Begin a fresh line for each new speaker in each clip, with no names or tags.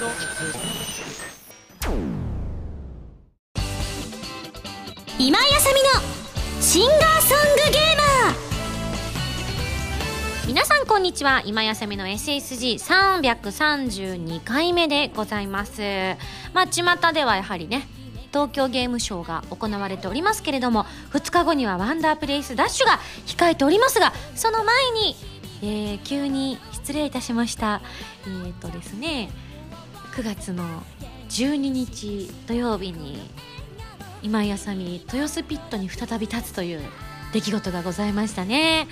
今井あさみのシンガーソングゲーマー。皆さんこんにちは。今やさみの SSG332 回目でございます。まあ巷ではやはりね東京ゲームショウが行われておりますけれども2日後にはワンダープレイスダッシュが控えておりますがその前に、えー、急に失礼いたしました。えっ、ー、とですね9月の12日土曜日に今井あさみ豊洲ピットに再び立つという出来事がございましたね。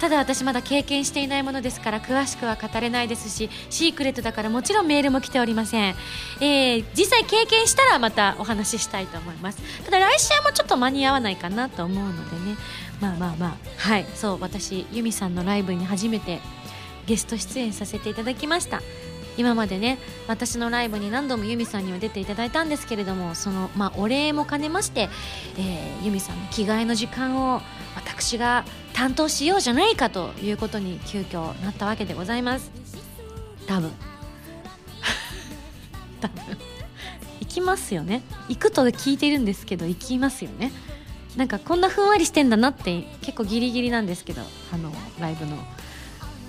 ただ私まだ経験していないものですから詳しくは語れないですしシークレットだからもちろんメールも来ておりません、えー、実際経験したらまたお話ししたいと思います。ただ来週もちょっと間に合わないかなと思うのでね。まあまあまあ。はい。そう私ユミさんのライブに初めてゲスト出演させていただきました。今までね私のライブに何度もユミさんには出ていただいたんですけれどもその、まあ、お礼も兼ねまして、えー、ユミさんの着替えの時間を私が担当しようじゃないかということに急遽なったわけでございます。多分。多分。行きますよね。行くと聞いてるんですけど行きますよね。なんかこんなふんわりしてんだなって結構ギリギリなんですけどあのライブの。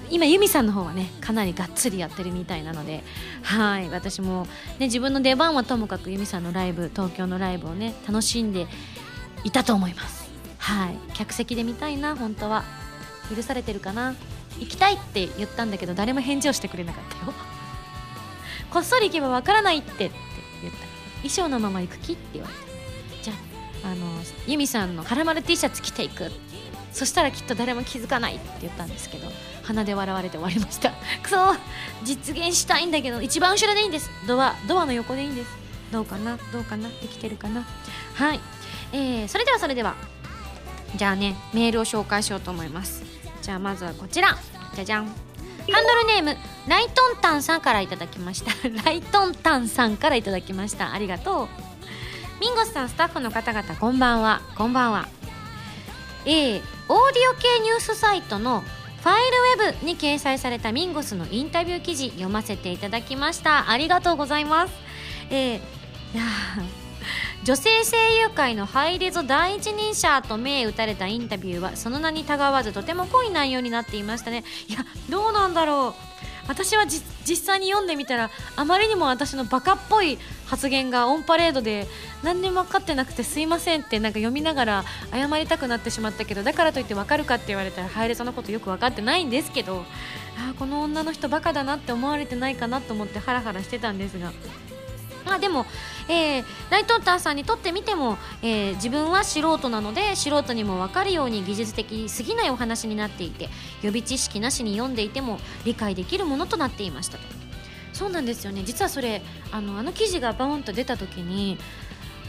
今ユミさんの方はねかなりがっつりやってるみたいなのではい私も、ね、自分の出番はともかくユミさんのライブ東京のライブをね楽しんでいたと思います。はい客席で見たいな本当は。許されてるかな。行きたいって言ったんだけど誰も返事をしてくれなかったよ。こっそり行けばわからないってって言った。衣装のまま行く気って言われて。じゃああのユミさんのはらまる T シャツ着ていくって。そしたらきっと誰も気づかないって言ったんですけど鼻で笑われて終わりました。くそ実現したいんだけど一番後ろでいいんです。ドアドアの横でいいんです。どうかな？どうかな？できてるかな？はい、えー、それではそれでは。じゃあねメールを紹介しようと思います。じゃあまずはこちら。じゃじゃん。ハンドルネームライトンタンさんからいただきました。ライトンタンさんからいただきました。ありがとう。ミンゴスさんスタッフの方々こんばんは。こんばんは。えー、オーディオ系ニュースサイトのファイルウェブに掲載されたミンゴスのインタビュー記事読ませていただきました。ありがとうございます。えー、いや女性声優界のハイレゾ第一人者と銘打たれたインタビューはその名にたがわずとても濃い内容になっていましたね。いやどうなんだろう。私は実際に読んでみたらあまりにも私のバカっぽい発言がオンパレードで何にも分かってなくてすいませんってなんか読みながら謝りたくなってしまったけどだからといって分かるかって言われたらハイレゾのことよく分かってないんですけどあこの女の人バカだなって思われてないかなと思ってハラハラしてたんですが。まあでも、えー、ライトンターさんにとってみても、えー、自分は素人なので素人にも分かるように技術的すぎないお話になっていて予備知識なしに読んでいても理解できるものとなっていましたと。そうなんですよね。実はそれあのあの記事がバーンと出た時に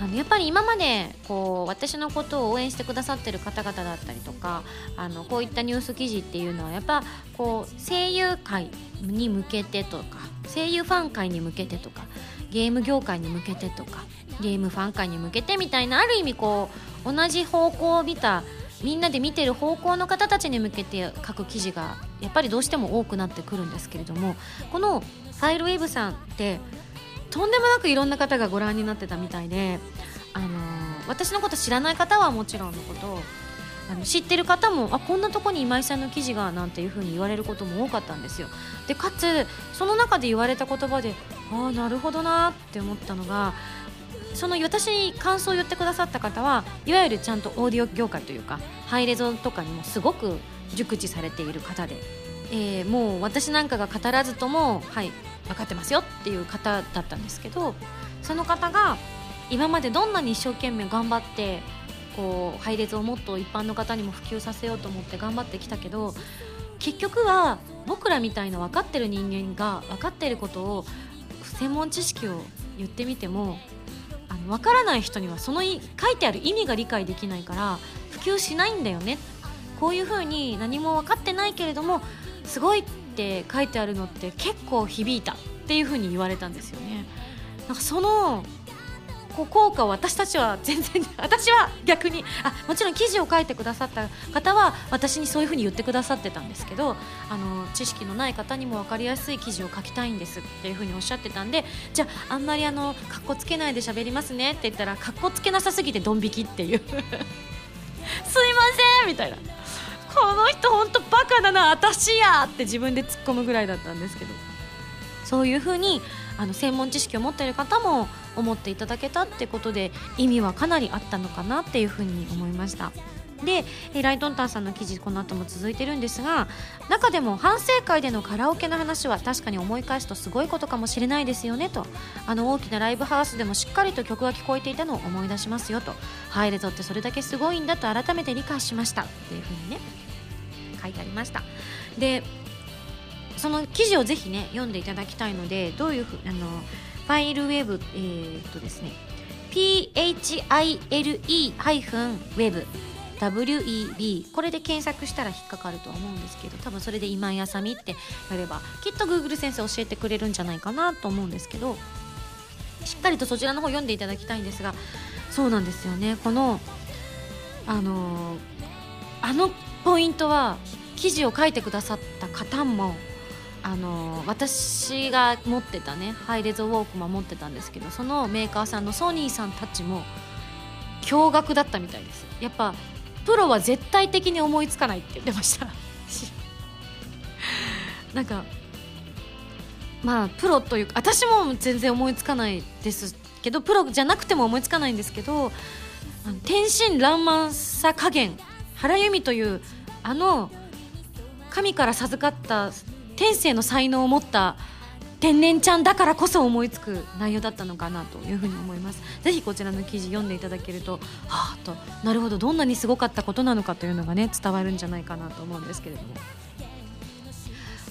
あのやっぱり今までこう私のことを応援してくださってる方々だったりとかあのこういったニュース記事っていうのはやっぱこう声優界に向けてとか声優ファン界に向けてとかゲーム業界に向けてとかゲームファン界に向けてみたいなある意味こう同じ方向を見たみんなで見てる方向の方たちに向けて書く記事がやっぱりどうしても多くなってくるんですけれどもこのファイルウェーブさんってとんでもなくいろんな方がご覧になってたみたいで、あのー、私のこと知らない方はもちろんのことあの知ってる方もあこんなとこに今井さんの記事がなんていうふうに言われることも多かったんですよ。でかつその中で言われた言葉でああなるほどなって思ったのがその私に感想を言ってくださった方はいわゆるちゃんとオーディオ業界というかハイレゾとかにもすごく熟知されている方で、えー、もう私なんかが語らずともはい分かってますよっていう方だったんですけどその方が今までどんなに一生懸命頑張ってこう配列をもっと一般の方にも普及させようと思って頑張ってきたけど結局は僕らみたいな分かってる人間が分かってることを専門知識を言ってみてもあの分からない人にはその書いてある意味が理解できないから普及しないんだよねこういうふうに何も分かってないけれどもすごいって書いてあるのって結構響いたっていうふうに言われたんですよね。なんかそのこう効果を私たちは全然 私は逆にあもちろん記事を書いてくださった方は私にそういうふうに言ってくださってたんですけどあの知識のない方にも分かりやすい記事を書きたいんですっていうふうにおっしゃってたんでじゃああんまりあのかっこつけないで喋りますねって言ったらかっこつけなさすぎてドン引きっていう。すいませんみたいな。この人本当バカだな私やって自分で突っ込むぐらいだったんですけど。そういうふうにあの専門知識を持っている方も思っていただけたってことで意味はかなりあったのかなっていうふうに思いました。でライトンタンさんの記事この後も続いてるんですが中でも反省会でのカラオケの話は確かに思い返すとすごいことかもしれないですよねと。あの大きなライブハウスでもしっかりと曲が聞こえていたのを思い出しますよと。入れぞってそれだけすごいんだと改めて理解しましたっていうふうにね書いてありました。でその記事をぜひね読んでいただきたいのでどういうふうあのファイルウェブえー、っとですね phile-web WEB これで検索したら引っかかるとは思うんですけど多分それで今井あさみってやればきっと Google 先生教えてくれるんじゃないかなと思うんですけどしっかりとそちらの方読んでいただきたいんですがそうなんですよね。このあのあのポイントは記事を書いてくださった方もあの私が持ってたねハイレゾウォークマン持ってたんですけどそのメーカーさんのソニーさんたちも驚愕だったみたいです。やっぱプロは絶対的に思いつかないって言ってました。なんかまあプロというか私も全然思いつかないですけどプロじゃなくても思いつかないんですけど天真爛漫さ加減原由美というあの神から授かった天性の才能を持った天然ちゃんだからこそ思いつく内容だったのかなというふうに思います。ぜひこちらの記事読んでいただけるとはあとなるほどどんなにすごかったことなのかというのがね伝わるんじゃないかなと思うんですけれども。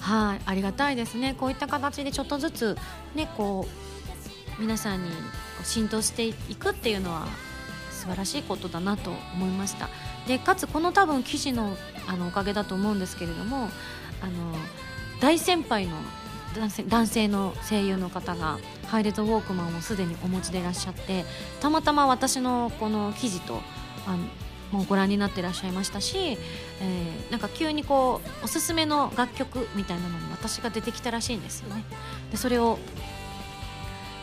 はいありがたいですね。こういった形でちょっとずつねこう皆さんに浸透していくっていうのは素晴らしいことだなと思いました。でかつこの多分記事のあのおかげだと思うんですけれどもあの大先輩の男性男性の声優の方がハイレゾウォークマンをすでにお持ちでいらっしゃってたまたま私のこの記事とあのもうご覧になってらっしゃいましたし、えー、なんか急にこうおすすめの楽曲みたいなのに私が出てきたらしいんですよね。でそれを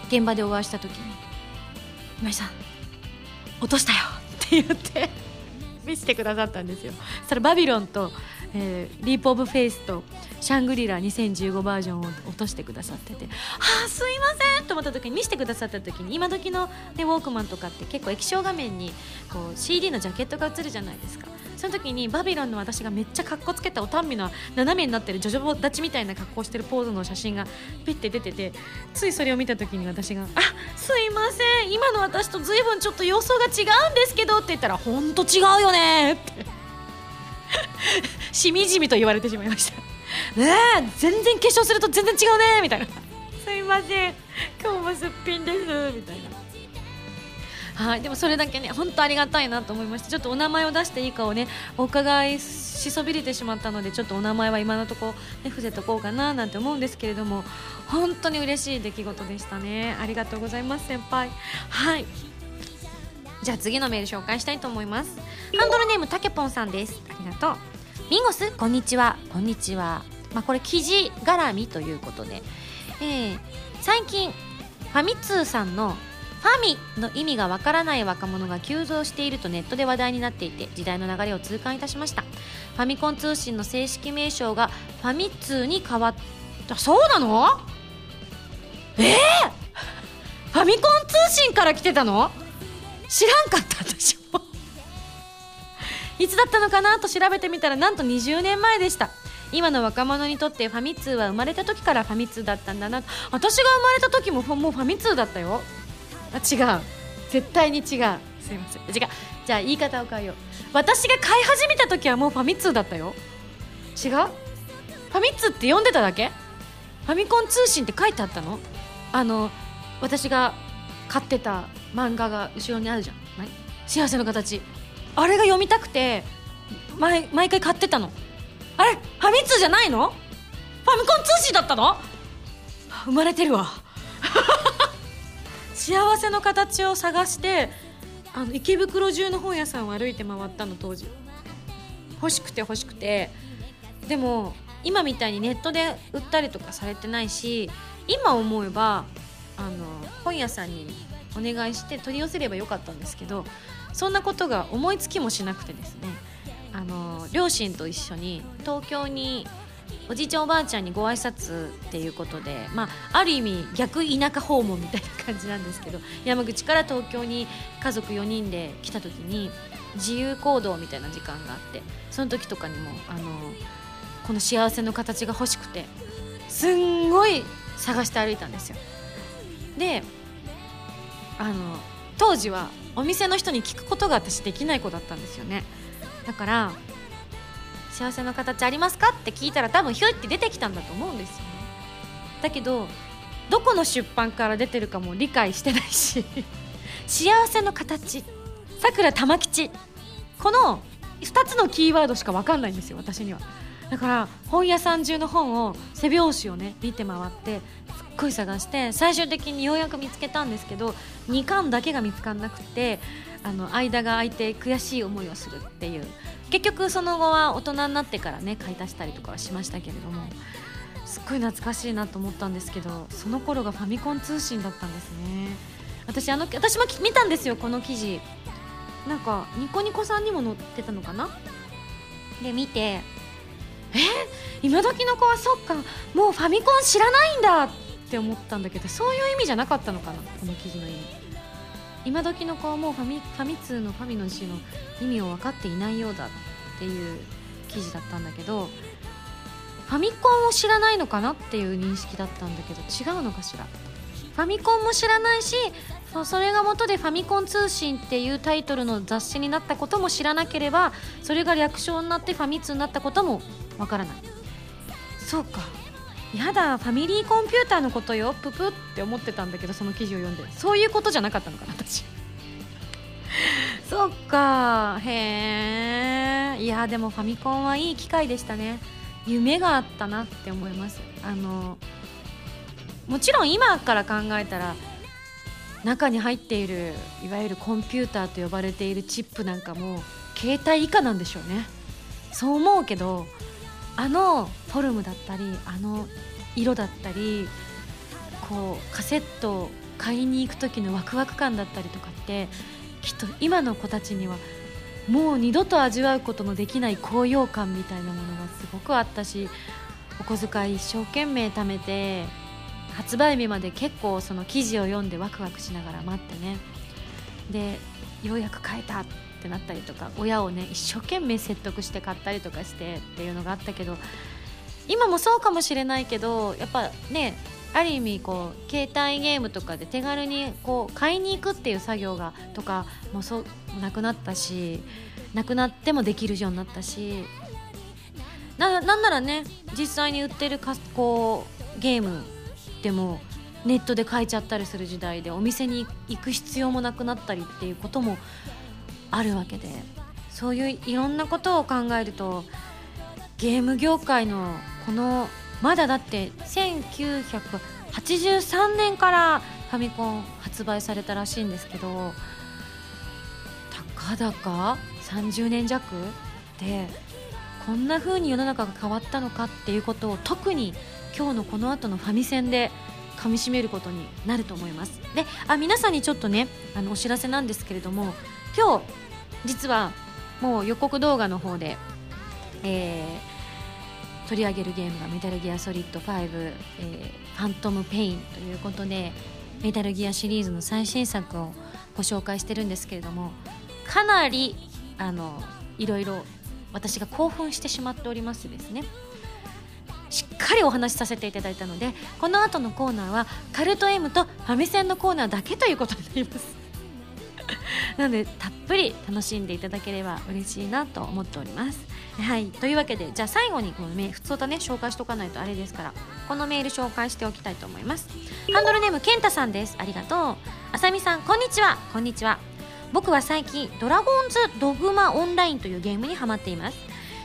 現場でお会いした時に「今井さん落としたよ」って言って見せてくださったんですよ。そしたらバビロンとえー、 Leap of Faith とシャングリラ2015バージョンを落としてくださってて「あすいません!」と思った時に見せてくださった時に今時の、ね、ウォークマンとかって結構液晶画面にこう CD のジャケットが映るじゃないですかその時にバビロンの私がめっちゃかっこつけたおたんみの斜めになってるジョジョボ立ちみたいな格好してるポーズの写真がピッて出ててついそれを見た時に私が「あすいません今の私と随分ちょっと様相が違うんですけど」って言ったら「ほんと違うよね」って。しみじみと言われてしまいました。ねえ全然化粧すると全然違うねみたいな。すいません。今日もすっぴんです。みたいな。はいでもそれだけね本当ありがたいなと思いましてちょっとお名前を出していいかをねお伺いしそびれてしまったのでちょっとお名前は今のところ、ね、伏せとこうかななんて思うんですけれども本当に嬉しい出来事でしたね。ありがとうございます先輩。はいじゃあ次のメール紹介したいと思います。ハンドルネームたけぽんさんです。ありがとう。ミンゴス？こんにちは。こんにちは。まあこれ記事絡みということで、えー、最近ファミ通さんのファミの意味がわからない若者が急増しているとネットで話題になっていて時代の流れを痛感いたしました。ファミコン通信の正式名称がファミ通に変わった。そうなの？えー、ファミコン通信から来てたの？知らんかった私も。いつだったのかなと調べてみたらなんと20年前でした。今の若者にとってファミ通は生まれた時からファミ通だったんだな私が生まれた時ももうファミ通だったよ。あ違う。絶対に違う。すいません。違う。じゃあ言い方を変えよう。私が買い始めた時はもうファミ通だったよ。違う。ファミ通って読んでただけ？ファミコン通信って書いてあったの？あの私が買ってた漫画が後ろにあるじゃん、幸せの形。あれが読みたくて毎毎回買ってたの。あれ？ファミ通じゃないの？ファミコン通信だったの？生まれてるわ。幸せの形を探してあの池袋中の本屋さんを歩いて回ったの当時。欲しくて欲しくて。でも今みたいにネットで売ったりとかされてないし今思えばあの本屋さんにお願いして取り寄せればよかったんですけどそんなことが思いつきもしなくてですねあの両親と一緒に東京におじいちゃんおばあちゃんにご挨拶っていうことで、まあ、ある意味逆田舎訪問みたいな感じなんですけど山口から東京に家族4人で来た時に自由行動みたいな時間があってその時とかにもあのこの幸せの形が欲しくてすんごい探して歩いたんですよ。であの当時はお店の人に聞くことが私できない子だったんですよね。だから幸せの形ありますかって聞いたら多分ヒュッて出てきたんだと思うんですよね。だけどどこの出版から出てるかも理解してないし幸せの形。さくら玉吉この2つのキーワードしか分かんないんですよ私には。だから本屋さん中の本を背表紙をね見て回ってすっごい探して最終的にようやく見つけたんですけど2巻だけが見つからなくてあの間が空いて悔しい思いをするっていう。結局その後は大人になってからね買い足したりとかはしましたけれどもすっごい懐かしいなと思ったんですけどその頃がファミコン通信だったんですね。私あの私も見たんですよこの記事。なんかニコニコさんにも載ってたのかな？で見て。え？今時の子はそっか。もうファミコン知らないんだっって思ったんだけどそういう意味じゃなかったのかなこの記事の意味。今時の子はもうファミファミ通のファミの字の意味を分かっていないようだっていう記事だったんだけどファミコンを知らないのかなっていう認識だったんだけど違うのかしら？ファミコンも知らないしそれが元でファミコン通信っていうタイトルの雑誌になったことも知らなければそれが略称になってファミ通になったこともわからない。そうか。やだファミリーコンピューターのことよ。ププって思ってたんだけどその記事を読んで。そういうことじゃなかったのかな私。そっか。へえ。いやでもファミコンはいい機会でしたね。夢があったなって思います。あのもちろん今から考えたら中に入っているいわゆるコンピューターと呼ばれているチップなんかも携帯以下なんでしょうね。そう思うけどあのフォルムだったりあの色だったりこうカセットを買いに行く時のワクワク感だったりとかってきっと今の子たちにはもう二度と味わうことのできない高揚感みたいなものがすごくあったしお小遣い一生懸命貯めて発売日まで結構その記事を読んでワクワクしながら待ってね。でようやく買えた。ってなったりとか親をね一生懸命説得して買ったりとかしてっていうのがあったけど今もそうかもしれないけどやっぱねある意味こう携帯ゲームとかで手軽にこう買いに行くっていう作業がとかもそうなくなったしなくなってもできるようになったしななんならね実際に売ってるかこうゲームでもネットで買えちゃったりする時代でお店に行く必要もなくなったりっていうこともあるわけで。そういういろんなことを考えるとゲーム業界のこのまだだって1983年からファミコン発売されたらしいんですけどたかだか30年弱でこんな風に世の中が変わったのかっていうことを特に今日のこの後のファミセンで噛みしめることになると思います。であ皆さんにちょっとねあのお知らせなんですけれども今日実はもう予告動画の方で、えー、取り上げるゲームがメタルギアソリッド5、えー、ファントムペインということでメタルギアシリーズの最新作をご紹介してるんですけれどもかなりあのいろいろ私が興奮してしまっておりますですね。しっかりお話しさせていただいたのでこの後のコーナーはカルト M とファミセンのコーナーだけということになります。なのでたっぷり楽しんでいただければ嬉しいなと思っております。はいというわけでじゃあ最後にこのメ普通とね紹介しておかないとあれですからこのメール紹介しておきたいと思います。ハンドルネームけんたさんです。ありがとう。あさみさんこんにちは。こんにちは。僕は最近ドラゴンズドグマオンラインというゲームにハマっています。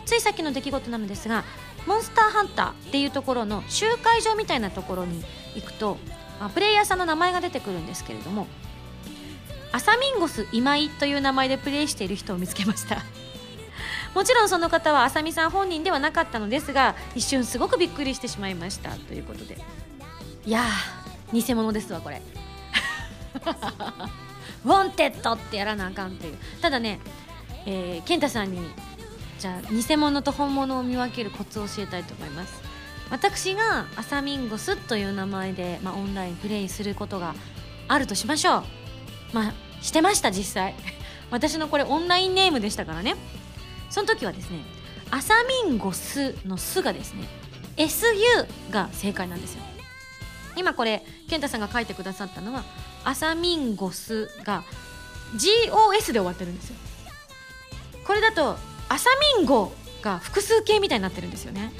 ついさっきの出来事なのですがモンスターハンターっていうところの集会場みたいなところに行くとあ、プレイヤーさんの名前が出てくるんですけれどもアサミンゴス今井という名前でプレイしている人を見つけました。もちろんその方はあさみさん本人ではなかったのですが一瞬すごくびっくりしてしまいましたということで。いやー偽物ですわこれ。Wanted ってやらなあかんっていう。ただね、えー、健太さんにじゃあ偽物と本物を見分けるコツを教えたいと思います。私がアサミンゴスという名前で、まあ、オンラインプレイすることがあるとしましょう。まあしてました実際。私のこれオンラインネームでしたからね。その時はですねアサミンゴスの「ス」がですね SU が正解なんですよ。今これ健太さんが書いてくださったのはアサミンゴスが GOS で終わってるんですよ。これだとアサミンゴが複数形みたいになってるんですよね。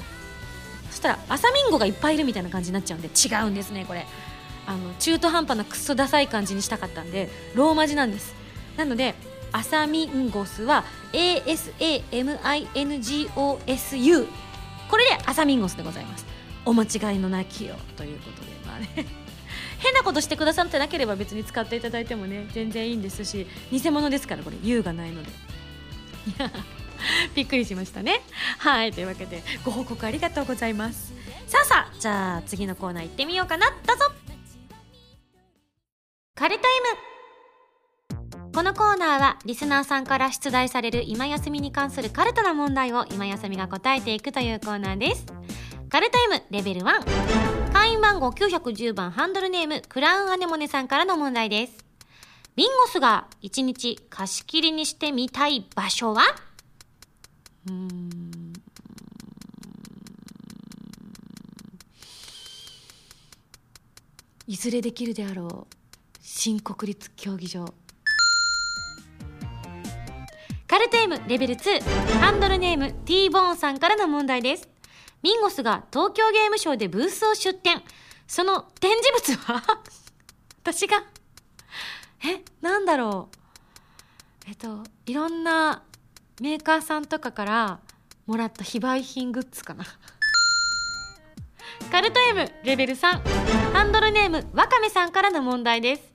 そしたらアサミンゴがいっぱいいるみたいな感じになっちゃうんで違うんですねこれ。あの中途半端なクソダサい感じにしたかったんでローマ字なんです。なのでアサミンゴスは ASAMINGOSU これでアサミンゴスでございます。お間違いのなきよということでまあね。変なことしてくださってなければ別に使っていただいてもね全然いいんですし偽物ですからこれ U がないので。い やびっくりしましたね。はいというわけでご報告ありがとうございます。さあさあじゃあ次のコーナー行ってみようかな。どうぞ。カルタイム。このコーナーはリスナーさんから出題される今休みに関するカルトな問題を今休みが答えていくというコーナーです。カルタイムレベル1会員番号910番ハンドルネームクラウンアネモネさんからの問題です。ビンゴスが1日貸し切りにしてみたい場所は？うん。いずれできるであろう。新国立競技場。カルテームレベル2ハンドルネーム T ボーンさんからの問題です。ミンゴスが東京ゲームショウでブースを出展その展示物は？私が？えなんだろう？えっといろんなメーカーさんとかからもらった非売品グッズかな。カルト M レベル3ハンドルネームわかめさんからの問題です。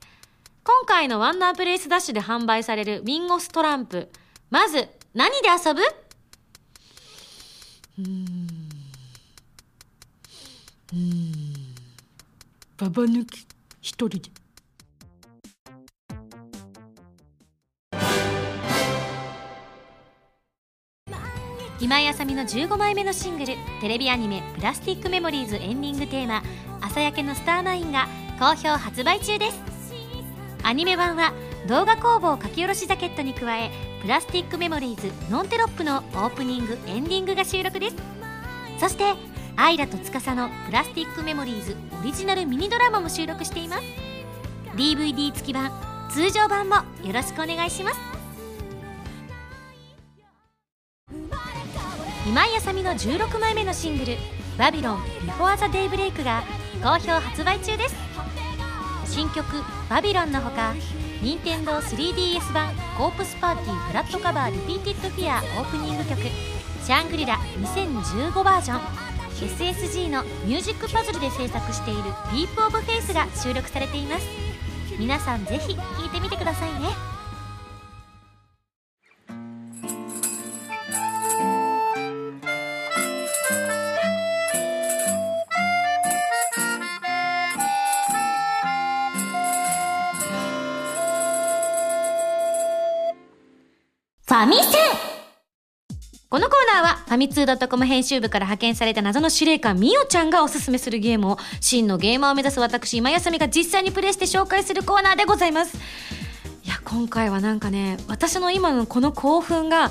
今回のワンダープレイスダッシュで販売されるミンゴストランプ。まず、何で遊ぶ？うん。うん。ババ抜き、一人で。今井あさみの15枚目のシングルテレビアニメ「プラスティックメモリーズ」エンディングテーマ「朝焼けのスターマイン」が好評発売中ですアニメ版は動画工房書き下ろしジャケットに加えプラスティックメモリーズノンテロップのオープニングエンディングが収録です。そしてアイラと司のプラスティックメモリーズオリジナルミニドラマも収録しています。DVD 付き版通常版もよろしくお願いします。今井あさみの16枚目のシングル「バビロンビフォーザデイブレイクが好評発売中です。新曲「バビロン」のほか任天堂 3DS 版「 Corpse Party Blood Covered Repeated Fear」オープニング曲「シャングリラ2015バージョン」SSG のミュージックパズルで制作している「ディープオブフェイスが収録されています。皆さんぜひ聴いてみてくださいね。ァミセン。このコーナーはファミツー .com 編集部から派遣された謎の司令官みおちゃんがおすすめするゲームを真のゲーマーを目指す私今休みが実際にプレイして紹介するコーナーでございます。いや今回はなんかね私の今のこの興奮が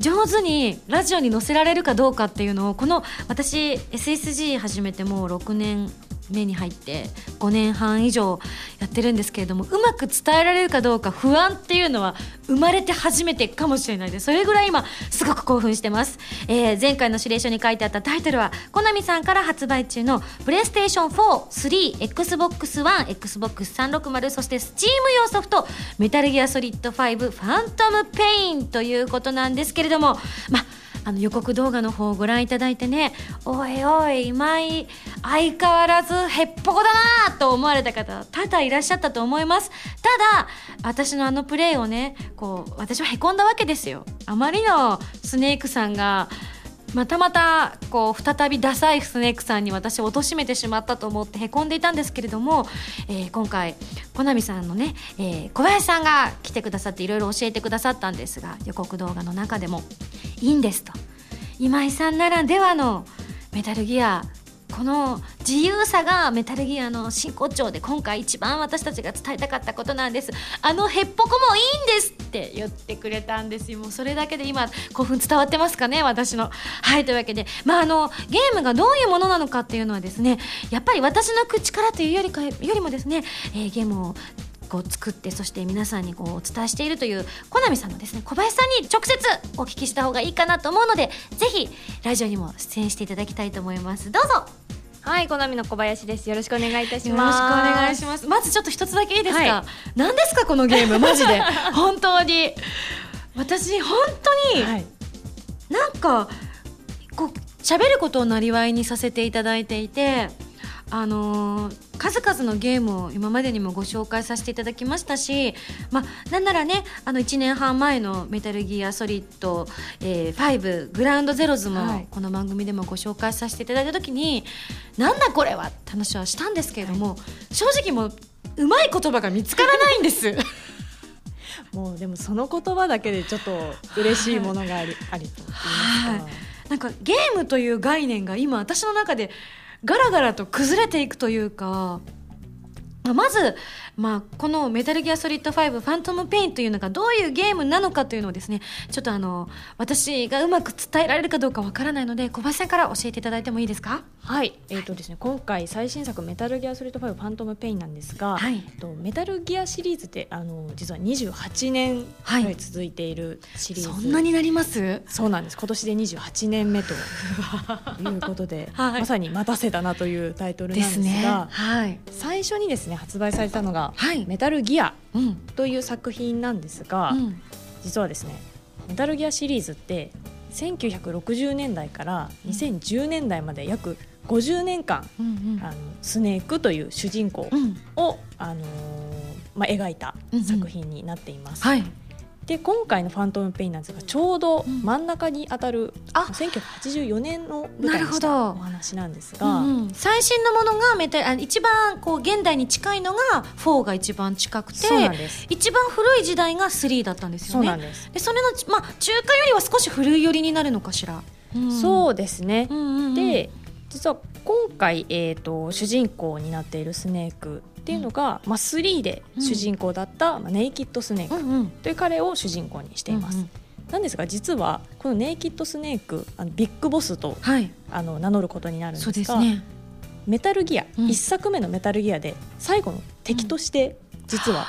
上手にラジオに載せられるかどうかっていうのをこの私 SSG 始めてもう6年目に入って5年半以上やってるんですけれどもうまく伝えられるかどうか不安っていうのは生まれて初めてかもしれないです。それぐらい今すごく興奮してます、えー、前回の指令書に書いてあったタイトルはコナミさんから発売中のプレイステーション4、3、Xbox One、Xbox 360そして Steam 用ソフトメタルギアソリッド5ファントムペインということなんですけれどもまああの予告動画の方をご覧いただいてねおいおい今井相変わらずへっぽこだなと思われた方多々いらっしゃったと思います。ただ私のあのプレイをねこう私はへこんだわけですよ。あまりのスネークさんがまたまたこう再びダサいスネークさんに私を貶めてしまったと思ってへこんでいたんですけれども、えー、今回コナミさんのね、えー、小林さんが来てくださっていろいろ教えてくださったんですが予告動画の中でもいいんですと。今井さんならではのメタルギアこの自由さがメタルギアの真骨頂で今回一番私たちが伝えたかったことなんです。あのへっぽこもいいんですって言ってくれたんですよ。もうそれだけで今興奮伝わってますかね私の。はいというわけで。まああのゲームがどういうものなのかっていうのはですねやっぱり私の口からというよりかよりもですね、えー、ゲームをこう作ってそして皆さんにこうお伝えしているというコナミさんのですね小林さんに直接お聞きした方がいいかなと思うのでぜひラジオにも出演していただきたいと思います。どうぞ。
はいコナミの小林です。よろしくお願いいたします。よ
ろしくお願いします。まずちょっと一つだけいいですか、はい、何ですかこのゲーム？マジで。本当に。私本当に、はい、なんかこう喋ることをなりわいにさせていただいていてあのー、数々のゲームを今までにもご紹介させていただきましたし、まあ、なんならねあの1年半前の「メタルギアソリッド、えー、5グラウンドゼロズ」もこの番組でもご紹介させていただいた時に、はい、なんだこれはって話はしたんですけれども、はい、正直もううまい言葉が見つからないんです。
もうでもその言葉だけでちょっと嬉しいものがあり,、ありと言いますか、
なんかゲームという概念が今私の中でガラガラと崩れていくというかまず、まあ、このメタルギアソリッド5ファントムペインというのがどういうゲームなのかというのをですね、ちょっとあの、私がうまく伝えられるかどうかわからないので、小林さんから教えていただいてもいいですか？
はい。えっ、ー、とですね、今回最新作メタルギアソリッド5ファントムペインなんですが、はい、とメタルギアシリーズってあの実は28年くらい。続いているシリーズ、
はい、そんなになります？
そうなんです。今年で28年目と いうことで、はい、まさに待たせたなというタイトルなんですが、すね、はい、最初にですね発売されたのが、はい、メタルギアという作品なんですが、うん、実はですねメタルギアシリーズって1960年代から2010年代まで約50年間、うんうん、あのスネークという主人公を、うん、あのー、まあ、描いた作品になっています。うんうんはいで今回の「ファントム・ペイン」なんですがちょうど真ん中に当たる、うん、1984年の舞台にしたお話なんですが、うん
うん、最新のものがメタあ一番こう現代に近いのが4が一番近くて一番古い時代が3だったんですよね。でそれの、まあ、中間よりは少し古い寄りになるのかしら。
うん、そうですね、うんうんうん、で実は今回、えーと主人公になっているスネークっていうのが、まあ、3で主人公だった、まあ、ネイキッドスネークという彼を主人公にしています。なんですが実はこのネイキッドスネークあのビッグボスと、はい、あの名乗ることになるんですが、ね、メタルギア、うん、1作目のメタルギアで最後の敵として実は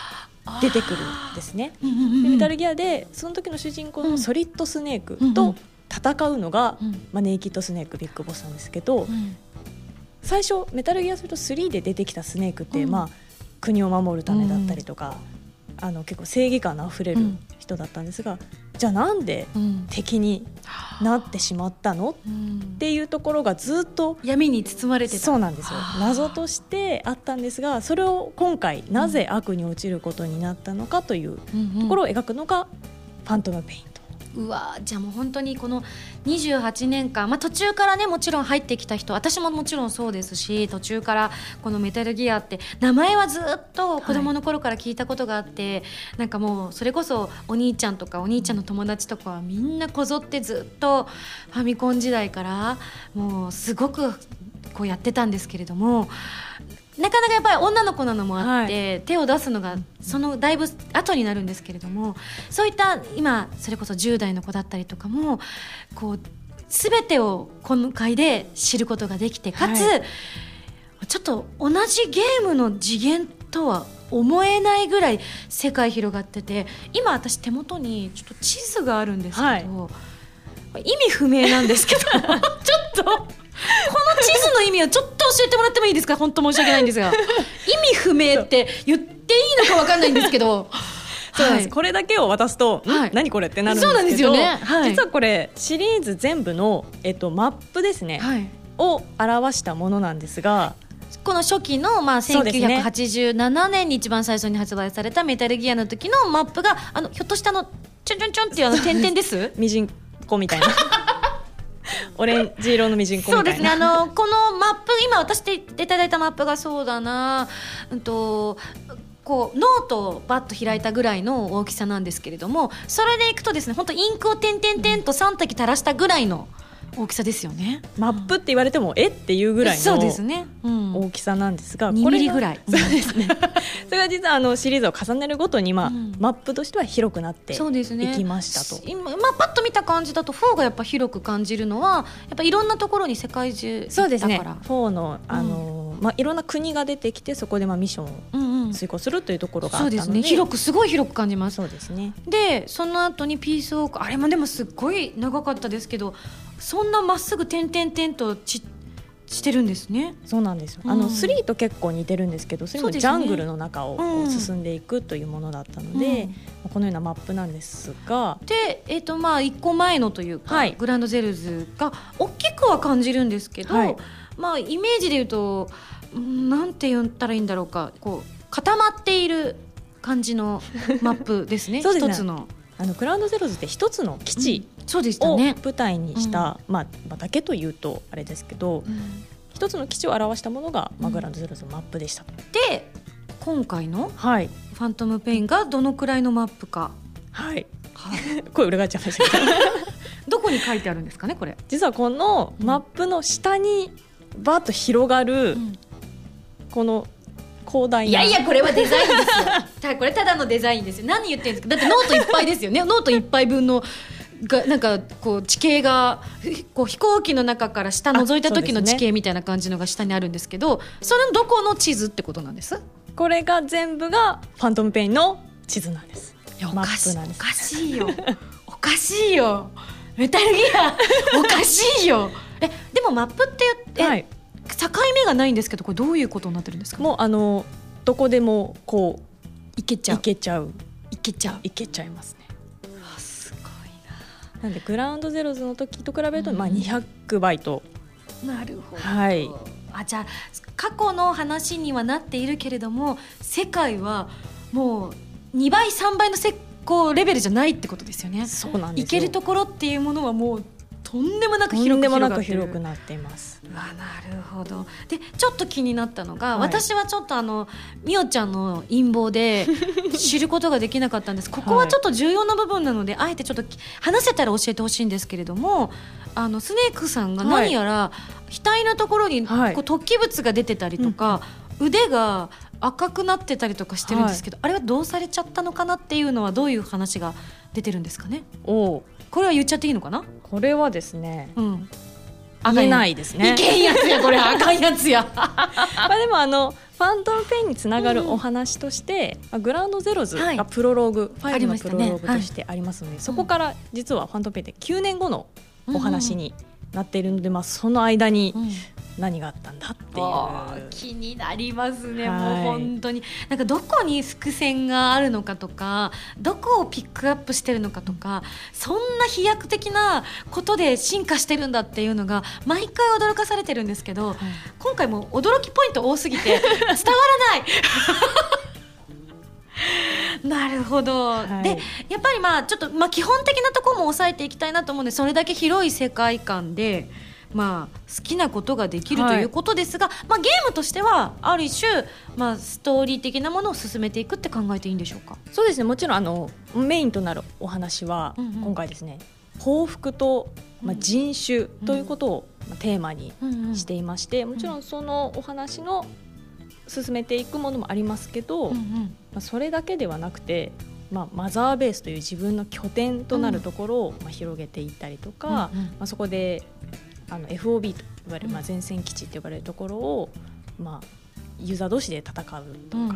出てくるんですね。でメタルギアでその時の主人公のソリッドスネークと戦うのが、まあ、ネイキッドスネークビッグボスなんですけど、最初メタルギアソリッド3で出てきたスネークって、うん、まあ、国を守るためだったりとか、うん、あの結構正義感のあふれる人だったんですが、じゃあなんで敵になってしまったの、っていうところがずっと
闇に包まれて
そうなんですよ。謎としてあったんですがそれを今回なぜ悪に落ちることになったのかというところを描くのが「ファントム・ペイン」
うわじゃあもう本当にこの28年間、まあ、途中からねもちろん入ってきた人私ももちろんそうですし途中からこの「メタルギア」って名前はずっと子供の頃から聞いたことがあって、はい、なんかもうそれこそお兄ちゃんとかお兄ちゃんの友達とかはみんなこぞってずっとファミコン時代からもうすごくこうやってたんですけれどもなかなかやっぱり女の子なのもあって、はい、手を出すのがそのだいぶ後になるんですけれどもそういった今それこそ10代の子だったりとかもこう全てを今回で知ることができてかつ、はい、ちょっと同じゲームの次元とは思えないぐらい世界広がってて今私手元にちょっと地図があるんですけど、はい、意味不明なんですけど ちょっと。この地図の意味をちょっと教えてもらってもいいですか？本当申し訳ないんですが。意味不明って言っていいのか分かんないんですけど。
そう。です、これだけを渡すと、
はい。
何これってなるんですけど。
そうなんですよね。はい。
実はこれシリーズ全部の、えっと、マップですね、
はい。
を表したものなんですが。
この初期の、まあ、
そうですね。
1987年に一番最初に発売されたメタルギアの時のマップがあのひょっとしたあのちょんちょんちょんっていうあの点々です？
ミジンコみたいなオレンジ色のミジンコ
そうですね。あのこのマップ今渡していただいたマップがそうだな。うんとこうノートをバッと開いたぐらいの大きさなんですけれどもそれでいくとですね本当インクを点々点と3滴垂らしたぐらいの大きさですよね。
マップって言われてもえっていうぐらい
そう
の
ですね、うん、
大きさなんですが、
2
これが
ミリぐらい。
そうですね。それが実はあのシリーズを重ねるごとに、まあ
うん。
マップとしては広くなって
そうですね。
いきましたと。
今、まあ、パッと見た感じだと4がやっぱ広く感じるのはやっぱいろんなところに世界中
そうですね。
だから。
4のあの、まあ、いろんな国が出てきてそこでまあミッションを
うんうん
遂行するというところがあ
そう
ったので。
ですね。広くすごい広く感じます。
そうですね。
でその後にピースウォークあれもでもすっごい長かったですけどそんなまっすぐ点々点とちしてるんですね。
そうなんですよ、
うん。
あの3と結構似てるんですけどそれもジャングルの中を進んでいくというものだったので、
うん。
まあこのようなマップなんですが
で、えーとまあ、1個前のというか、
はい。
グランドゼルズが大きくは感じるんですけど、
はい。
まあ、イメージで言うとうんなんて言ったらいいんだろうかこう固まっている感じのマップですね。
そうですね。
一つの
あのグランドゼロズって一つの基地を
ね、
舞台にした、まあ、まあだけというとあれですけど
うん。
一つの基地を表したものが、まあ、
うん
グランドゼロズのマップでしたと。
で今回の
はい、「
ファントムペイン」がどのくらいのマップか、
はい、
はい。
声裏返っちゃいましたど。
こに書いてあるんですかねこれ、
実はこのマップの下にバーッと広がるこの広大な。い
やいやこれはデザインですよ。たこれただのデザインですよ。何言ってるんですか？だってノートいっぱいですよね。ノートいっぱい分のがなんかこう地形がふこう飛行機の中から下覗いた時の地形みたいな感じのが下にあるんですけどそれのどこの地図ってことなんです？
これが全部がファントムペインの地図なんです。
いやお
マ
かしいお
ップなんです。
かしいよ。おかしいよ。メタルギア。おかしいよ。えでもマップってえ、
はい、
境目がないんですけどこれどういうことになってるんですか？
もうあのどこでもこう
いけちゃう。
行けちゃう。
いけちゃう
行けちゃいますね。
あすごい
な。んでグラウンドゼロズの時と比べると、
うん。
まあ200倍と。
なるほど、
はい。
あじゃあ過去の話にはなっているけれども世界はもう2倍3倍のせこうレベルじゃないってことですよね。
そうなんですよ。
行けるところっていうものはもうとんでもなく
と
広く
な
ってる
広くなっています。
うわなるほど。でちょっと気になったのが、
はい。
私はちょっとあのみおちゃんの陰謀で 知ることができなかったんです。ここはちょっと重要な部分なので、あえてちょっとき話せたら教えてほしいんですけれどもあのスネークさんが何やら額のところにこう
はい
突起物が出てたりとか、腕が赤くなってたりとかしてるんですけど、あれはどうされちゃったのかなっていうのはどういう話が出てるんですかね？
お
これは言っちゃっていいのかな？
これはですね
うん。
言えないいですね。
い。けんやつやこれ。あかんやつや。
まあでもあのファントムペインにつながるお話として、まあグラウンドゼロズ
はい。
がプロローグ、ファイルのプロローグとしてありますので、そこから実はファントムペインって9年後のお話になっているので、まあその間に
うん
何があったんだっていう。
気になりますね、
はい。
もう本当に。なんかどこに伏線があるのかとかどこをピックアップしてるのかとかそんな飛躍的なことで進化してるんだっていうのが毎回驚かされてるんですけど今回も驚きポイント多すぎて 伝わらない。なるほど、
はい。
でやっぱりまあちょっと、まあ、基本的なところも抑えていきたいなと思うんでそれだけ広い世界観で、まあ、好きなことができる
はい
ということですが、まあ、ゲームとしてはある一種、まあ、ストーリー的なものを進めていくって考えていいんでしょうか？
そうですねもちろんあのメインとなるお話は、
うんうん
今回ですね報復と、まあ、
うん。
人種ということを、まあ、テーマに
うんうん。
していまして、もちろんそのお話の進めていくものもありますけど、ま
うんうん。
あ、それだけではなくて、まあ、マザーベースという自分の拠点となるところを、まあ、広げていったりとか、
うんうん。
まあ、そこであの FOB と言われる、まあ、
うん。
前線基地と呼ばれるところを、まあ、ユーザー同士で戦うとか、
うん。
っ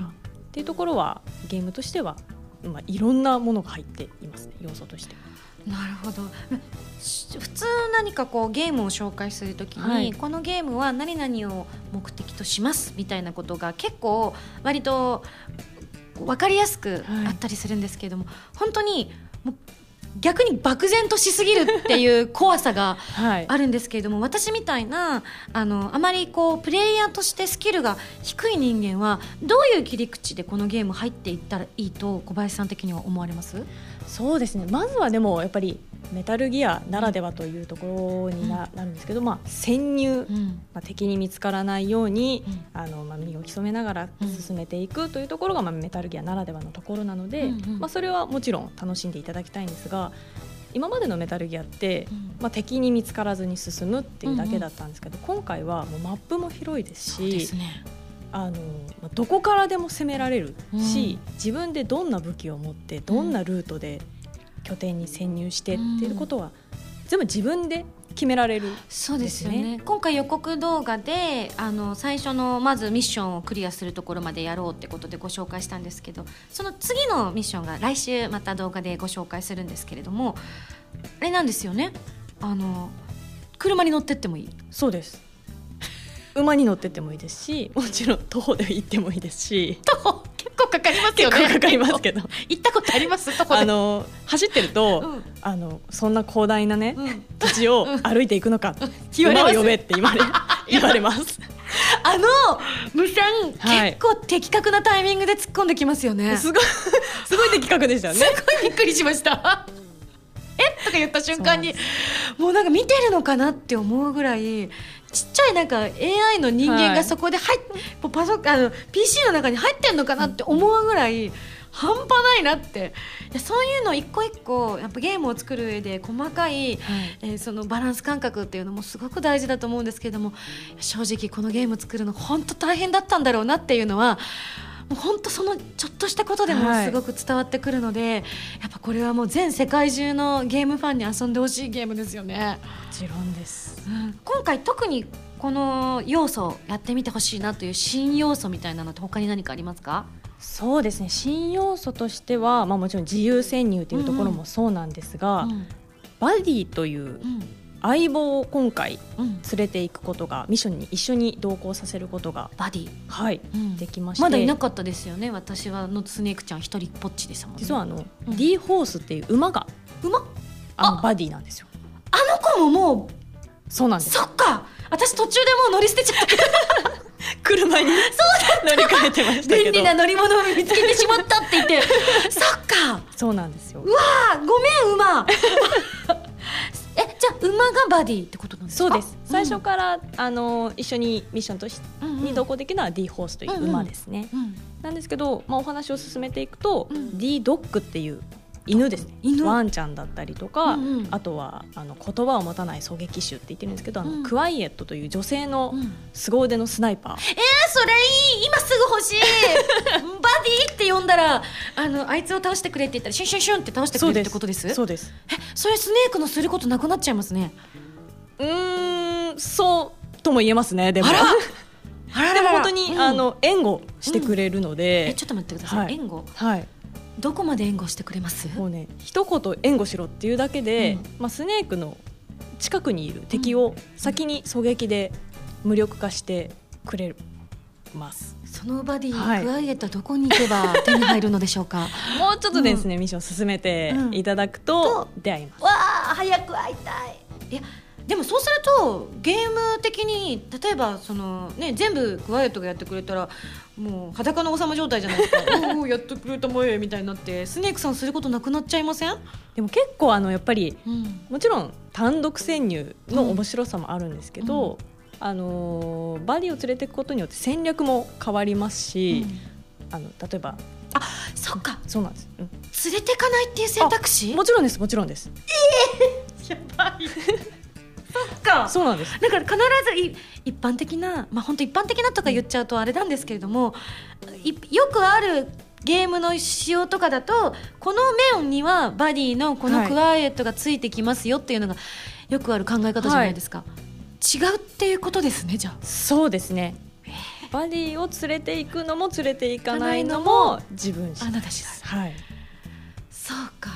ていうところはゲームとしては、まあ、いろんなものが入っていますね要素として。
なるほど。し普通何かこうゲームを紹介するときに、
はい。
このゲームは何々を目的としますみたいなことが結構割と分かりやすくあったりするんですけれども、はい、本当にもう逆に漠然としすぎるっていう怖さがあるんですけれども、はい、私みたいなあのあまりこうプレイヤーとしてスキルが低い人間はどういう切り口でこのゲーム入っていったらいいと小林さん的には思われます？
そうですね。まずはでもやっぱりメタルギアならではというところにな,、るんですけど、まあ、潜入、うん、まあ、敵に見つからないように、うん、あのまあ、身を潜めながら進めていくというところが、まあ、メタルギアならではのところなので、まあ、それはもちろん楽しんでいただきたいんですが今までのメタルギアって、まあ、敵に見つからずに進むっていうだけだったんですけど、今回はもうマップも広いですし。あのどこからでも攻められるし、自分でどんな武器を持ってどんなルートで拠点に潜入してっていうことは、全部自分で決められる、ね、
そうですよね。今回予告動画であの最初のまずミッションをクリアするところまでやろうってことでご紹介したんですけどその次のミッションが来週また動画でご紹介するんですけれどもあれなんですよね。あの車に乗ってってもいい。
そうです。馬に乗ってってもいいですしもちろん徒歩で行ってもいいですし。
徒歩？結構かかりますよ
ね。かかりますけど。
行ったことあります？
あの走ってると、うん、あのそんな広大なね、うん、土地を歩いていくのか、うん、馬を呼べって言われ 言われます。
あの無線、はい、結構的確なタイミングで突っ込んできますよね。
すごいすごい的確でしたね。す
ごいびっくりしました。え？とか言った瞬間にもうなんか見てるのかなって思うぐらいちっちゃいなんか AI の人間がそこで入っ、はい、パソあの PC の中に入ってんのかなって思うぐらい半端ないなって。そういうの一個一個やっぱゲームを作る上で細かい、はい、えー、そのバランス感覚っていうのもすごく大事だと思うんですけれども正直このゲーム作るの本当大変だったんだろうなっていうのはもう本当そのちょっとしたことでもすごく伝わってくるので、はい、やっぱこれはもう全世界中のゲームファンに遊んでほしいゲームですよね。
もちろんです、
うん、今回特にこの要素やってみてほしいなという新要素みたいなのって他に何かありますか？
そうですね。新要素としては、まあ、もちろん自由潜入というところもそうなんですが、うん。うん、バディという相棒を今回連れていくことが、ミッションに一緒に同行させることが
バディ。
はい、うん、できまして。
まだいなかったですよね。私はのスネークちゃん一人ぽっちでしたもんね。
実はあの、うん、D ホースっていう馬が
馬？
あのバディなんですよ。
あの子ももう
そうなんです。
そっか。私途中でもう乗り捨てちゃった。
車に乗り換えてました
便利な乗り物を見つけてしまったって言って。そっか。
そうなんですよ。
うわごめん馬。えじゃあ馬がバディってことなんです
か？そうです。最初から、うん、あの一緒にミッションとし、うんうん、に同行できるのは D ホースという馬ですね、うんうん、なんですけど、まあ、お話を進めていくと、うん、D ドッグっていう犬ですね。ワンちゃんだったりとか、うんうん、あとはあの言葉を持たない狙撃手って言ってるんですけど、うん、あのクワイエットという女性の凄腕のスナイパー、うん、えー、
それいい。今すぐ欲しい。バディって呼んだらあのあいつを倒してくれって言ったらシュンシュンシュンって倒してくれるってことです？
そうです。
えそれスネークのすることなくなっちゃいますね。
うんそうとも言えますねでも。あら。でも本当に、うん、あの援護してくれるので、
えちょっと待ってください、はい、援護？
はい
どこまで援護してくれます？
もうね一言援護しろっていうだけで、うん、まあ、スネークの近くにいる敵を先に狙撃で無力化してくれます。
そのバディ、はい、クワイエットどこに行けば 手に入るのでしょうか？
もうちょっとですね、うん、ミッション進めていただくと出会います、
わあ早く会いたい。いやでもそうするとゲーム的に例えばその、ね、全部クワイエットがやってくれたらもう裸の王様状態じゃないですか。おおやってくれたもえみたいになってスネークさんすることなくなっちゃいません？
でも結構あのやっぱり、うん、もちろん単独潜入の面白さもあるんですけど、うん、あのバディを連れていくことによって戦略も変わりますし、うん、あの例えば
あそっか。
そうなんです、
うん、連れていかないっていう選択肢？
もちろんですもちろんです。
ええー、やばい そっか。
そうなんです。
だから必ず一般的なまあ本当一般的なとか言っちゃうとあれなんですけれども、よくあるゲームの仕様とかだとこの面にはバディのこのクワイエットがついてきますよっていうのがよくある考え方じゃないですか、はい、違うっていうことですねじゃあ。
そうですね。バディを連れていくのも連れていかないのも自分
あなた次
第。はい。
そうか。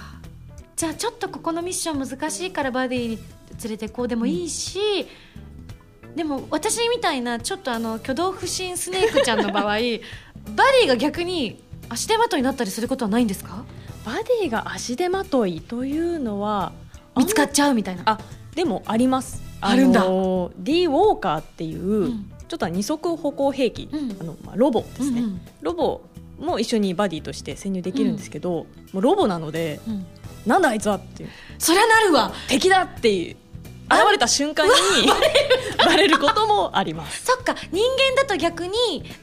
じゃあちょっとここのミッション難しいからバディに連れてこうでもいいし、うん、でも私みたいなちょっとあの挙動不審スネークちゃんの場合 バディが逆に足手まといになったりすることはないんですか？
バディが足手まといというのは
見つかっちゃうみたいな。
あでもあります。
あるんだ。
D ウォーカーっていう、
うん。
ちょっと二足歩行兵器、
うん。
あのまあ、ロボですね、
うんうん。
ロボも一緒にバディとして潜入できるんですけど、もうロボなので
うん。
なんだあいつはっていう。
そりゃなるわ。
敵だっていう現れた瞬間にバレることもあります。
そっか。人間だと逆に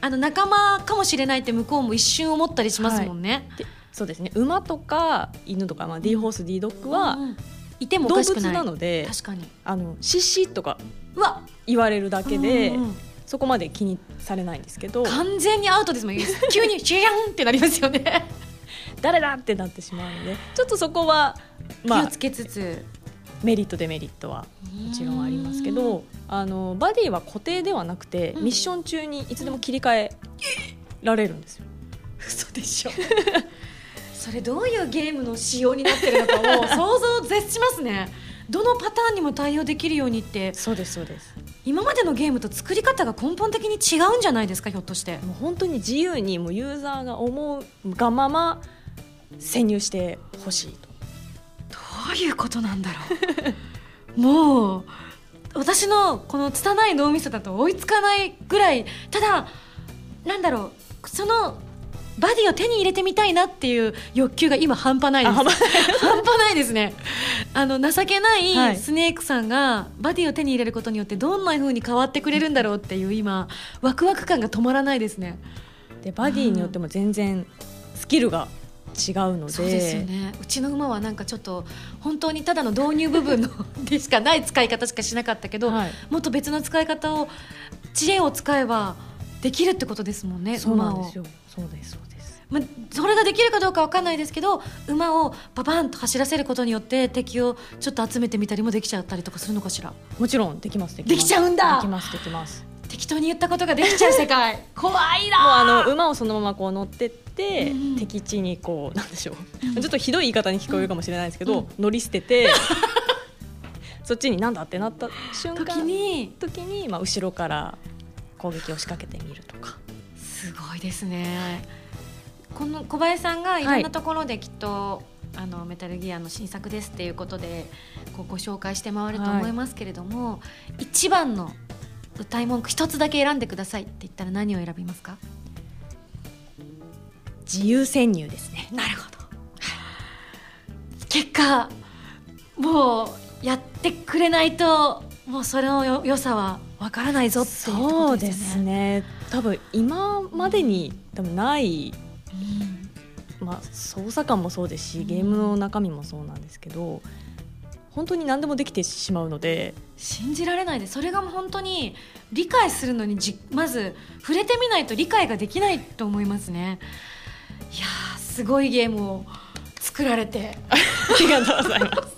あの仲間かもしれないって向こうも一瞬思ったりしますもんね、
でそうですね。馬とか犬とか、まあ、D ホース D ドッグは
うんうん。いてもお
動物
かしくない。
なので
確かに。
あのシッシッとか
うわ。
言われるだけで、
うんうん
そこまで気にされないんですけど
完全にアウトですもん 急にシュヤンってなりますよね、
誰だってなってしまうのでちょっとそこは、まあ
気をつ、けつつ
メリットデメリットはもちろんありますけどあのバディは固定ではなくて、
うん。
ミッション中にいつでも切り替えられるんですよ。
嘘でしょ。それどういうゲームの仕様になってるのかもう 想像を絶しますね。どのパターンにも対応できるようにって。
そうですそうです。
今までのゲームと作り方が根本的に違うんじゃないですかひょっとして。
もう本当に自由にもうユーザーが思うがまま潜入してほしいと。
どういうことなんだろう。もう私のこの拙い脳みそだと追いつかないぐらい。ただなんだろう。そのバディを手に入れてみたいなっていう欲求が今半端ないです。
あ半端
ない。ですね。あの情けな
はい
い。スネークさんがバディを手に入れることによってどんな風に変わってくれるんだろうっていう今ワクワク感が止まらないですね。
でバディによっても全然スキルが違うので。
そうですよね。うちの馬はなんかちょっと本当にただの導入部分の でしかない使い方しかしなかったけど、
はい。
もっと別の使い方を知恵を使えばできるってことですもんね
そうなんですよ。そうですそうです。
まそれができるかどうかわかんないですけど馬をパパンと走らせることによって敵をちょっと集めてみたりもできちゃったりとかするのかしら？
もちろんできますできます。
できちゃうんだ。
できますできます
適当に言ったことができちゃう世界。怖い
もう
な
あの馬をそのままこう乗ってって、
うんうん。
敵地にこうなんでしょう、ちょっとひどい言い方に聞こえるかもしれないですけど、
うん。
乗り捨てて そっちになんだってなった瞬間
時に。
時に、まあ、後ろから攻撃を仕掛けてみるとか。
すごいですね。この小林さんがい。ろんなところできっと、あのメタルギアの新作ですっていうことでこうご紹介して回ると思いますけれども、一番の歌い文句一つだけ選んでくださいって言ったら何を選びますか？
自由潜入ですね。
なるほど。結果もうやってくれないともうそれのよ良さはわからないぞっていうこ
そうで
すよね。
すね。多分今までに多分ない、まあ、操作感もそうですしゲームの中身もそうなんですけど本当に何でもできてしまうので。
信じられないですそれが本当に理解するのにじまず触れてみないと理解ができないと思いますね。いやーすごいゲームを作られて。
ありがとうございます。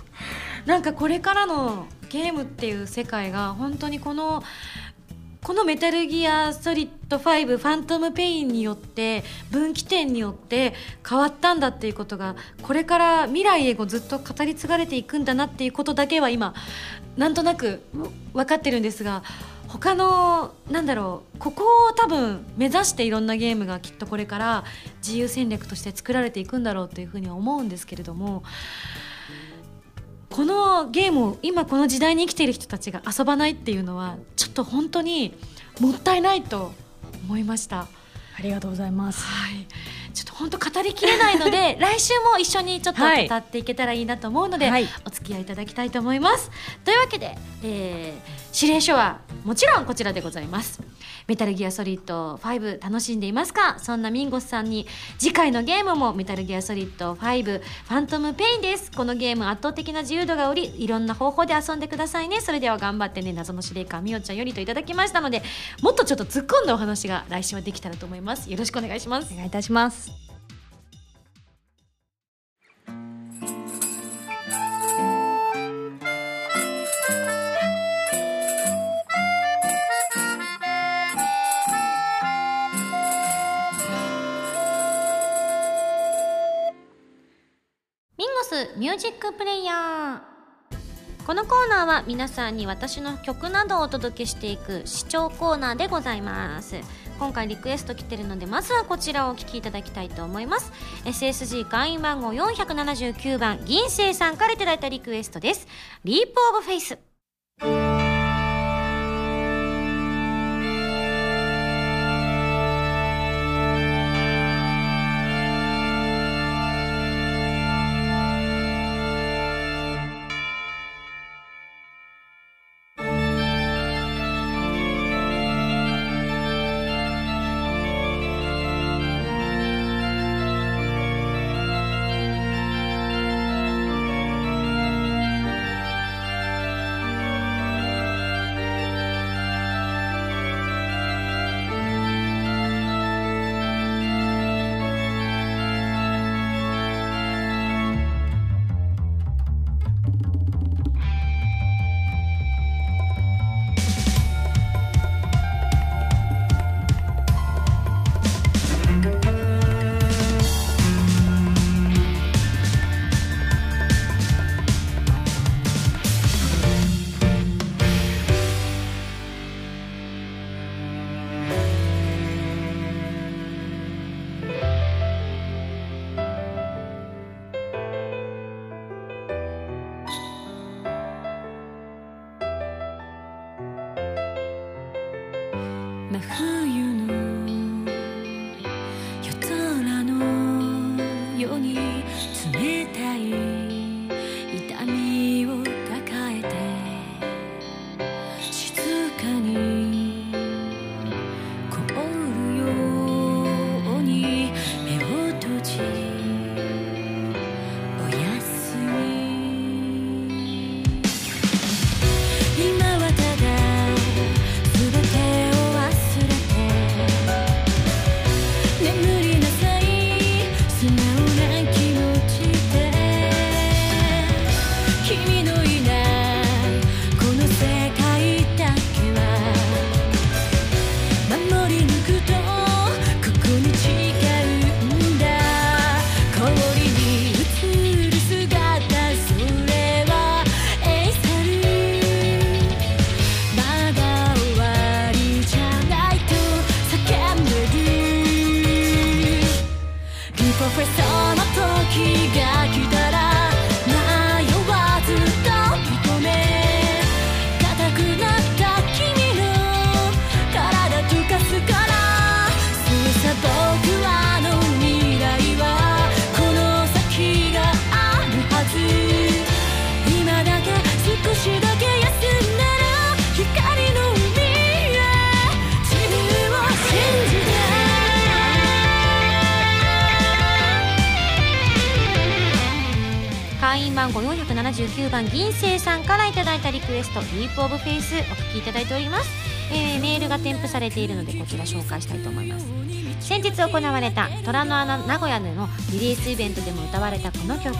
なんかこれからのゲームっていう世界が本当にこのこのメタルギアソリッド5ファントムペインによって分岐点によって変わったんだっていうことがこれから未来へずっと語り継がれていくんだなっていうことだけは今なんとなく分かってるんですが他のなんだろうここを多分目指していろんなゲームがきっとこれから自由戦略として作られていくんだろうというふうには思うんですけれどもこのゲームを今この時代に生きている人たちが遊ばないっていうのはちょっと本当にもったいないと思いました。
ありがとうございます。
はい、ちょっと本当語りきれないので 来週も一緒にちょっと語
はい
っていけたらいいなと思うので、
はい
お付き合いいただきたいと思いますというわけで、えー指令書はもちろんこちらでございますメタルギアソリッド5楽しんでいますか？そんなミンゴスさんに次回のゲームもメタルギアソリッド5ファントムペインです。このゲーム圧倒的な自由度がおりいろんな方法で遊んでくださいね。それでは頑張ってね謎の司令官みおちゃんよりといただきましたのでもっとちょっと突っ込んだお話が来週はできたらと思います。よろしくお願いします。
お願いいたします。
スミュージックプレイヤー。このコーナーは皆さんに私の曲などをお届けしていく視聴コーナーでございます。今回リクエスト来てるのでまずはこちらをお聴きいただきたいと思います。SSG 会員番号479番銀星さんから頂いたリクエストです。
Leap of Faith。ちら
紹介したいと思います。先日行われた虎の穴名古屋でのリリースイベントでも歌われたこの曲。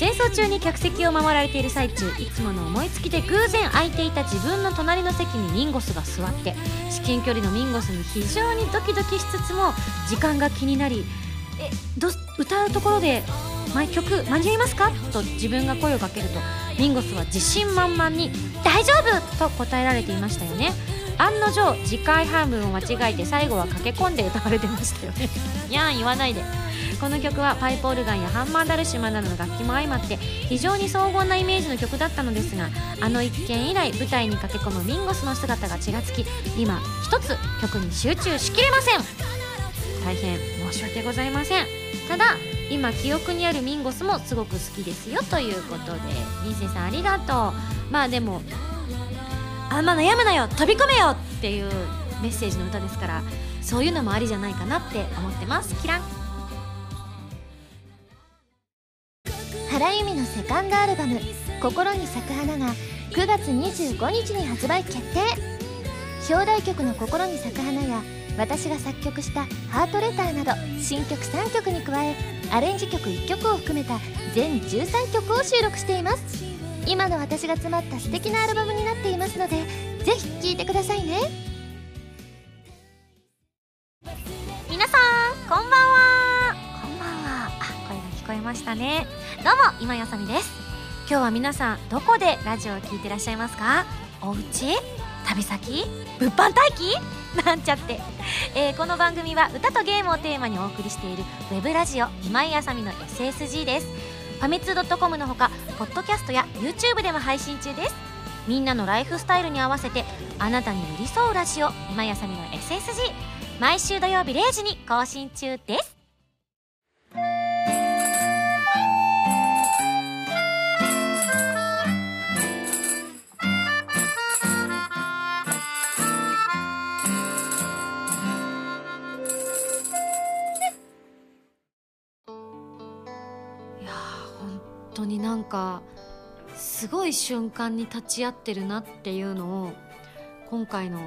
前奏中に客席を守られている最中いつもの思いつきで偶然空いていた自分の隣の席にミンゴスが座って至近距離のミンゴスに非常にドキドキしつつも時間が気になりえど歌うところで前曲間に合いますか？と自分が声をかけるとミンゴスは自信満々に「大丈夫!」と答えられていましたよね。案の定次回半分を間違えて最後は駆け込んで歌われてましたよね。いやん言わないで。この曲はパイプオルガンやハンマーダルシマなどの楽器も相まって非常に荘厳なイメージの曲だったのですがあの一件以来舞台に駆け込むミンゴスの姿がちらつき今一つ曲に集中しきれません。大変申し訳ございません。ただ今記憶にあるミンゴスもすごく好きですよということでリンセさんありがとう。まあでもあんま悩むなよ飛び込めよっていうメッセージの歌ですからそういうのもありじゃないかなって思ってます。キラン。
原由美のセカンドアルバム「心に咲く花」が9月25日に発売決定。表題曲の「心に咲く花」や私が作曲した「ハートレター」など新曲3曲に加えアレンジ曲1曲を含めた全13曲を収録しています。今の私が詰まった素敵なアルバムになっていますのでぜひ聴いてくださいね。
皆さんこんばんは。こんばんは。あ声が聞こえましたね。どうも今やさみです。今日は皆さんどこでラジオを聞いてらっしゃいますか？お家？旅先？物販待機？なんちゃって、えーこの番組は歌とゲームをテーマにお送りしているウェブラジオ今井あさみの SSG です。ファミツー .com のほかポッドキャストや YouTube でも配信中です。みんなのライフスタイルに合わせてあなたに寄り添うラジオ。今やさみの SSG 毎週土曜日0時に更新中です。かすごい瞬間に立ち会ってるなっていうのを今回の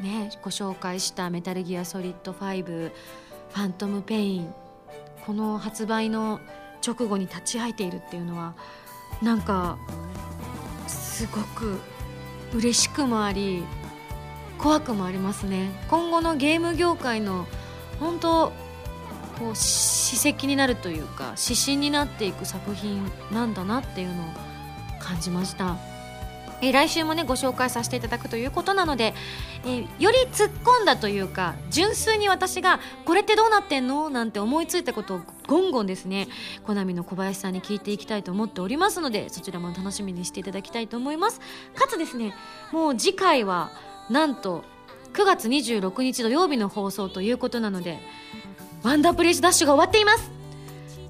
ねご紹介した「メタルギアソリッド5」「ファントム・ペイン」この発売の直後に立ち会えているっていうのはなんかすごく嬉しくもあり怖くもありますね。今後のゲーム業界の本当こう史跡になるというか指針になっていく作品なんだなっていうのを感じました、えー来週もねご紹介させていただくということなので、えーより突っ込んだというか純粋に私がこれってどうなってんの？なんて思いついたことをゴンゴンですねコナミの小林さんに聞いていきたいと思っておりますのでそちらも楽しみにしていただきたいと思います。かつですねもう次回はなんと9月26日土曜日の放送ということなのでワンダープレイスダッシュが終わっています。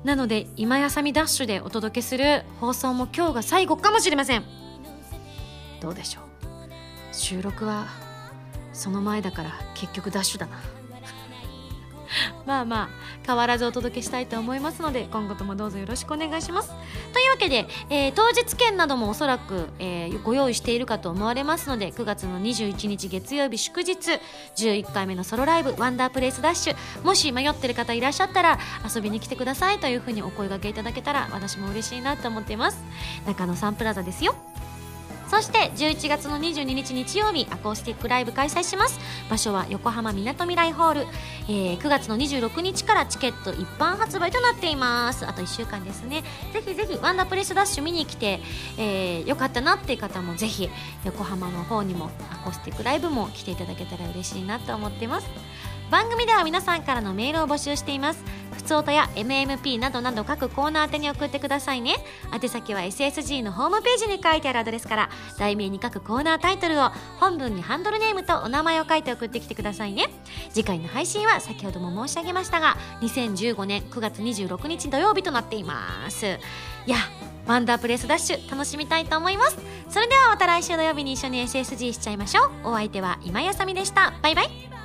なので今やさみダッシュでお届けする放送も今日が最後かもしれません。どうでしょう。収録はその前だから結局ダッシュだな。まあまあ変わらずお届けしたいと思いますので今後ともどうぞよろしくお願いします。けで、えー当日券などもおそらく、えーご用意しているかと思われますので9月の21日月曜日祝日11回目のソロライブワンダープレイスダッシュもし迷ってる方いらっしゃったら遊びに来てくださいというふうにお声がけいただけたら私も嬉しいなと思っています。中野サンプラザですよ。そして11月の22日日曜日アコースティックライブ開催します。場所は横浜みなとみらいホール、えー9月の26日からチケット一般発売となっています。あと1週間ですね。ぜひぜひワンダープレスダッシュ見に来て、えーよかったなっていう方もぜひ横浜の方にもアコースティックライブも来ていただけたら嬉しいなと思っています。番組では皆さんからのメールを募集しています。ふつおたや MMP などなど各コーナー宛てに送ってくださいね。宛先は SSG のホームページに書いてあるアドレスから題名に書くコーナータイトルを本文にハンドルネームとお名前を書いて送ってきてくださいね。次回の配信は先ほども申し上げましたが2015年9月26日土曜日となっています。いやワンダープレスダッシュ楽しみたいと思います。それではまた来週土曜日に一緒に SSG しちゃいましょう。お相手は今やさみでした。バイバイ。